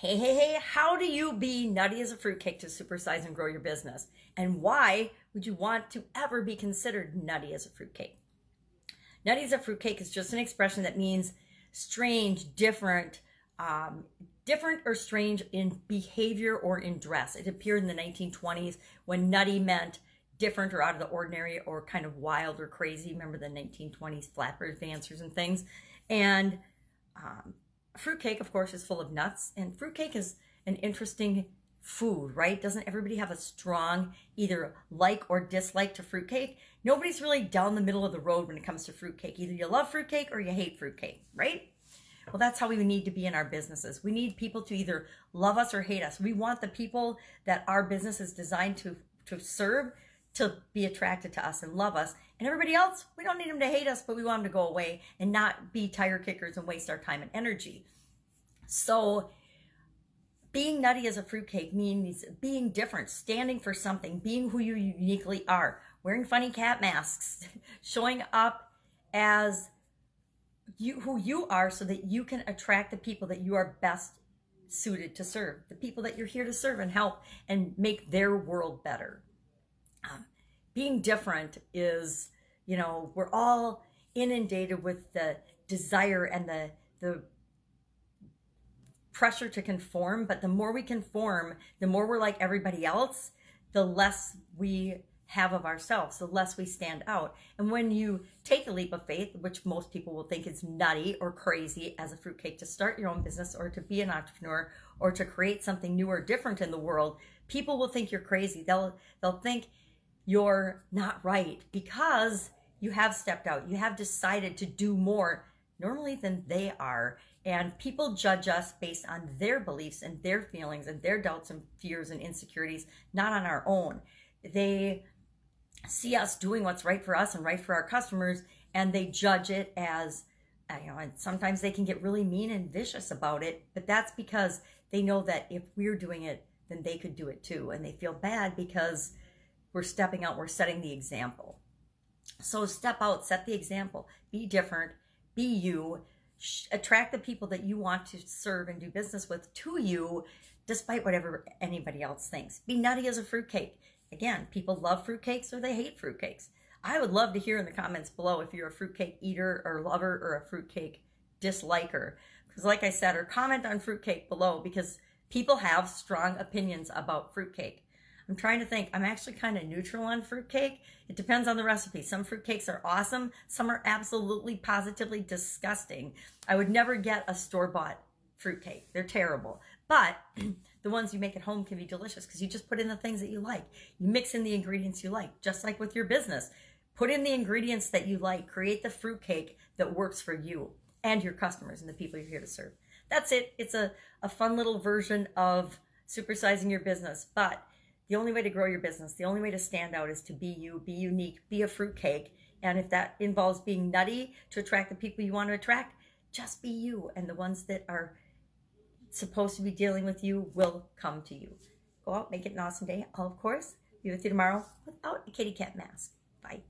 Hey, hey, hey, how do you be nutty as a fruitcake to supersize and grow your business? And why would you want to ever be considered nutty as a fruitcake? Nutty as a fruitcake is just an expression that means strange, different, um, different or strange in behavior or in dress. It appeared in the 1920s when nutty meant different or out of the ordinary or kind of wild or crazy. Remember the 1920s flapper dancers and things? And um, fruitcake, of course, is full of nuts, and fruitcake is an interesting food, right? Doesn't everybody have a strong either like or dislike to fruitcake? Nobody's really down the middle of the road when it comes to fruitcake. Either you love fruitcake or you hate fruitcake, right? Well, that's how we need to be in our businesses. We need people to either love us or hate us. We want the people that our business is designed to to serve to be attracted to us and love us. And everybody else, we don't need them to hate us, but we want them to go away and not be tire kickers and waste our time and energy. So, being nutty as a fruitcake means being different, standing for something, being who you uniquely are, wearing funny cat masks, showing up as you who you are so that you can attract the people that you are best suited to serve, the people that you're here to serve and help and make their world better. Um, being different is, you know, we're all inundated with the desire and the the pressure to conform, but the more we conform, the more we're like everybody else, the less we have of ourselves, the less we stand out. And when you take a leap of faith, which most people will think is nutty or crazy as a fruitcake to start your own business or to be an entrepreneur or to create something new or different in the world, people will think you're crazy. They'll they'll think you're not right because you have stepped out. You have decided to do more normally than they are. And people judge us based on their beliefs and their feelings and their doubts and fears and insecurities, not on our own. They see us doing what's right for us and right for our customers, and they judge it as, you know, and sometimes they can get really mean and vicious about it, but that's because they know that if we're doing it, then they could do it too. And they feel bad because we're stepping out, we're setting the example. So step out, set the example, be different, be you, attract the people that you want to serve and do business with to you, despite whatever anybody else thinks. Be nutty as a fruitcake. Again, people love fruitcakes or they hate fruitcakes. I would love to hear in the comments below if you're a fruitcake eater or lover or a fruitcake disliker. Because, like I said, or comment on fruitcake below because people have strong opinions about fruitcake. I'm trying to think. I'm actually kind of neutral on fruitcake. It depends on the recipe. Some fruitcakes are awesome. Some are absolutely positively disgusting. I would never get a store-bought fruitcake. They're terrible. But the ones you make at home can be delicious because you just put in the things that you like. You mix in the ingredients you like, just like with your business. Put in the ingredients that you like. Create the fruitcake that works for you and your customers and the people you're here to serve. That's it. It's a, a fun little version of supersizing your business. But the only way to grow your business, the only way to stand out is to be you, be unique, be a fruitcake. And if that involves being nutty to attract the people you want to attract, just be you. And the ones that are supposed to be dealing with you will come to you. Go out, make it an awesome day. I'll, of course, be with you tomorrow without a kitty cat mask. Bye.